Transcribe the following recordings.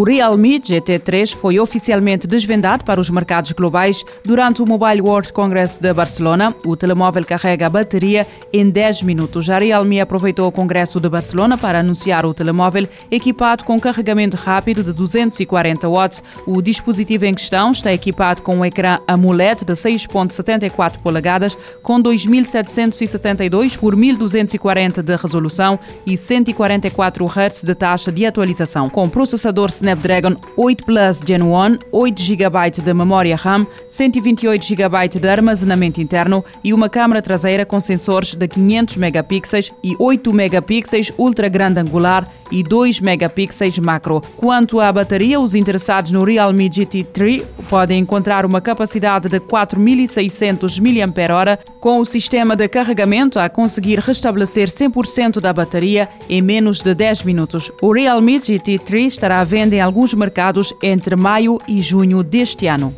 O Realme GT3 foi oficialmente desvendado para os mercados globais durante o Mobile World Congress de Barcelona. O telemóvel carrega a bateria em 10 minutos. A Realme aproveitou o Congresso de Barcelona para anunciar o telemóvel equipado com carregamento rápido de 240 watts. O dispositivo em questão está equipado com um ecrã AMOLED de 6.74 polegadas com 2772 por 1240 de resolução e 144 Hz de taxa de atualização. Com processador Snapdragon 8 Plus Gen 1, 8 GB de memória RAM, 128 GB de armazenamento interno e uma câmera traseira com sensores de 500 megapixels e 8 megapixels ultra grande angular e 2 megapixels macro. Quanto à bateria, os interessados no Realme GT3 podem encontrar uma capacidade de 4600 mAh com o sistema de carregamento a conseguir restabelecer 100% da bateria em menos de 10 minutos. O Realme GT3 estará à venda alguns mercados entre maio e junho deste ano.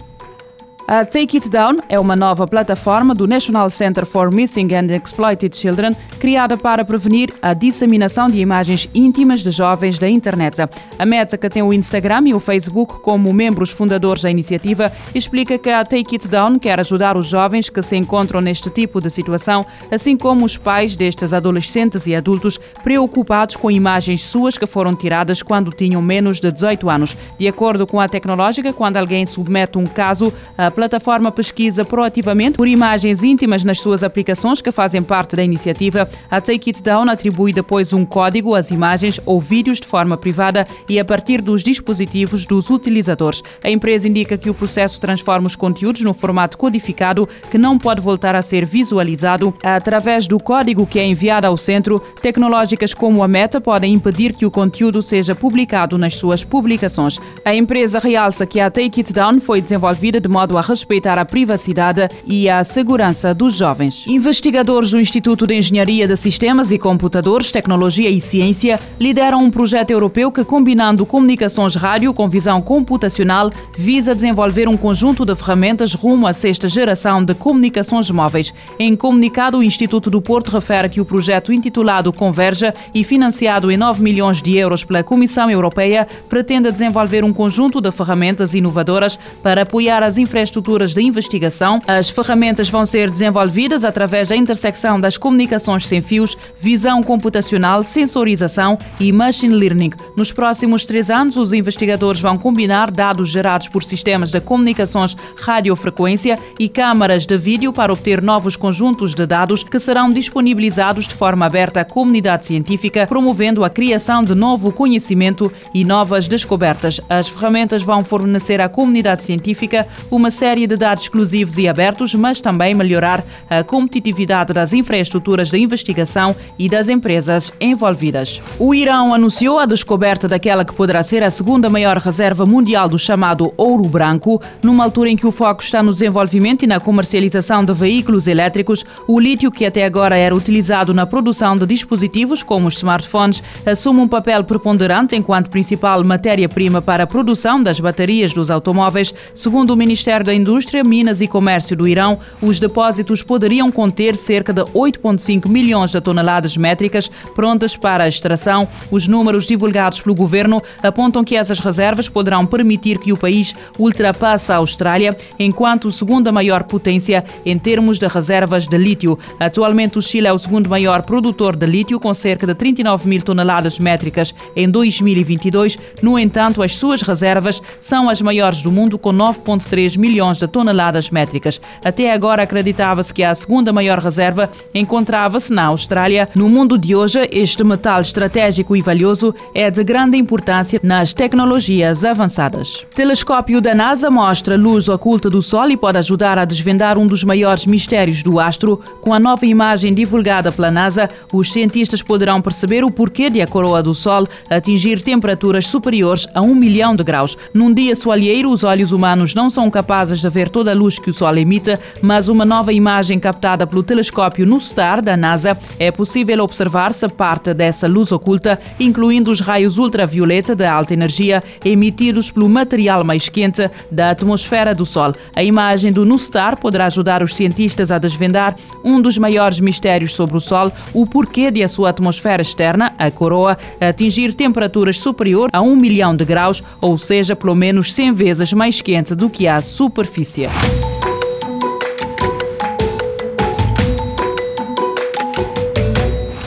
A Take It Down é uma nova plataforma do National Center for Missing and Exploited Children criada para prevenir a disseminação de imagens íntimas de jovens da internet. A Meta, que tem o Instagram e o Facebook como membros fundadores da iniciativa, explica que a Take It Down quer ajudar os jovens que se encontram neste tipo de situação, assim como os pais destes adolescentes e adultos preocupados com imagens suas que foram tiradas quando tinham menos de 18 anos. De acordo com a tecnológica, quando alguém submete um caso, a plataforma pesquisa proativamente por imagens íntimas nas suas aplicações que fazem parte da iniciativa. A Take It Down atribui depois um código às imagens ou vídeos de forma privada e a partir dos dispositivos dos utilizadores. A empresa indica que o processo transforma os conteúdos no formato codificado que não pode voltar a ser visualizado através do código que é enviado ao centro. Tecnológicas como a Meta podem impedir que o conteúdo seja publicado nas suas publicações. A empresa realça que a Take It Down foi desenvolvida de modo a respeitar a privacidade e a segurança dos jovens. Investigadores do Instituto de Engenharia de Sistemas e Computadores, Tecnologia e Ciência lideram um projeto europeu que, combinando comunicações rádio com visão computacional, visa desenvolver um conjunto de ferramentas rumo à sexta geração de comunicações móveis. Em comunicado, o Instituto do Porto refere que o projeto intitulado Converja e financiado em 9 milhões de euros pela Comissão Europeia pretende desenvolver um conjunto de ferramentas inovadoras para apoiar as infraestruturas estruturas de investigação. As ferramentas vão ser desenvolvidas através da intersecção das comunicações sem fios, visão computacional, sensorização e machine learning. Nos próximos três anos, os investigadores vão combinar dados gerados por sistemas de comunicações radiofrequência e câmaras de vídeo para obter novos conjuntos de dados que serão disponibilizados de forma aberta à comunidade científica, promovendo a criação de novo conhecimento e novas descobertas. As ferramentas vão fornecer à comunidade científica uma série de dados exclusivos e abertos, mas também melhorar a competitividade das infraestruturas de investigação e das empresas envolvidas. O Irão anunciou a descoberta daquela que poderá ser a segunda maior reserva mundial do chamado ouro branco, numa altura em que o foco está no desenvolvimento e na comercialização de veículos elétricos. O lítio, que até agora era utilizado na produção de dispositivos como os smartphones, assume um papel preponderante enquanto principal matéria-prima para a produção das baterias dos automóveis, segundo o Ministério da da Indústria, Minas e Comércio do Irão, os depósitos poderiam conter cerca de 8,5 milhões de toneladas métricas prontas para extração. Os números divulgados pelo governo apontam que essas reservas poderão permitir que o país ultrapasse a Austrália enquanto segunda maior potência em termos de reservas de lítio. Atualmente, o Chile é o segundo maior produtor de lítio, com cerca de 39 mil toneladas métricas em 2022. No entanto, as suas reservas são as maiores do mundo, com 9,3 milhões milhões de toneladas métricas. Até agora acreditava-se que a segunda maior reserva encontrava-se na Austrália. No mundo de hoje, este metal estratégico e valioso é de grande importância nas tecnologias avançadas. Telescópio da NASA mostra luz oculta do Sol e pode ajudar a desvendar um dos maiores mistérios do astro. Com a nova imagem divulgada pela NASA, os cientistas poderão perceber o porquê de a coroa do Sol atingir temperaturas superiores a um milhão de graus. Num dia soalheiro, os olhos humanos não são capazes capazes de ver toda a luz que o Sol emite, mas uma nova imagem captada pelo telescópio NuSTAR da NASA é possível observar-se parte dessa luz oculta, incluindo os raios ultravioleta de alta energia emitidos pelo material mais quente da atmosfera do Sol. A imagem do NuSTAR poderá ajudar os cientistas a desvendar um dos maiores mistérios sobre o Sol, o porquê de a sua atmosfera externa, a coroa, atingir temperaturas superior a 1 milhão de graus, ou seja, pelo menos 100 vezes mais quente do que a superfície.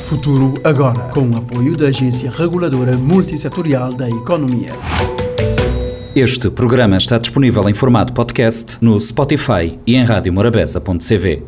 Futuro agora, com o apoio da Agência Reguladora Multissetorial da Economia. Este programa está disponível em formato podcast no Spotify e em radiomorabeza.cv.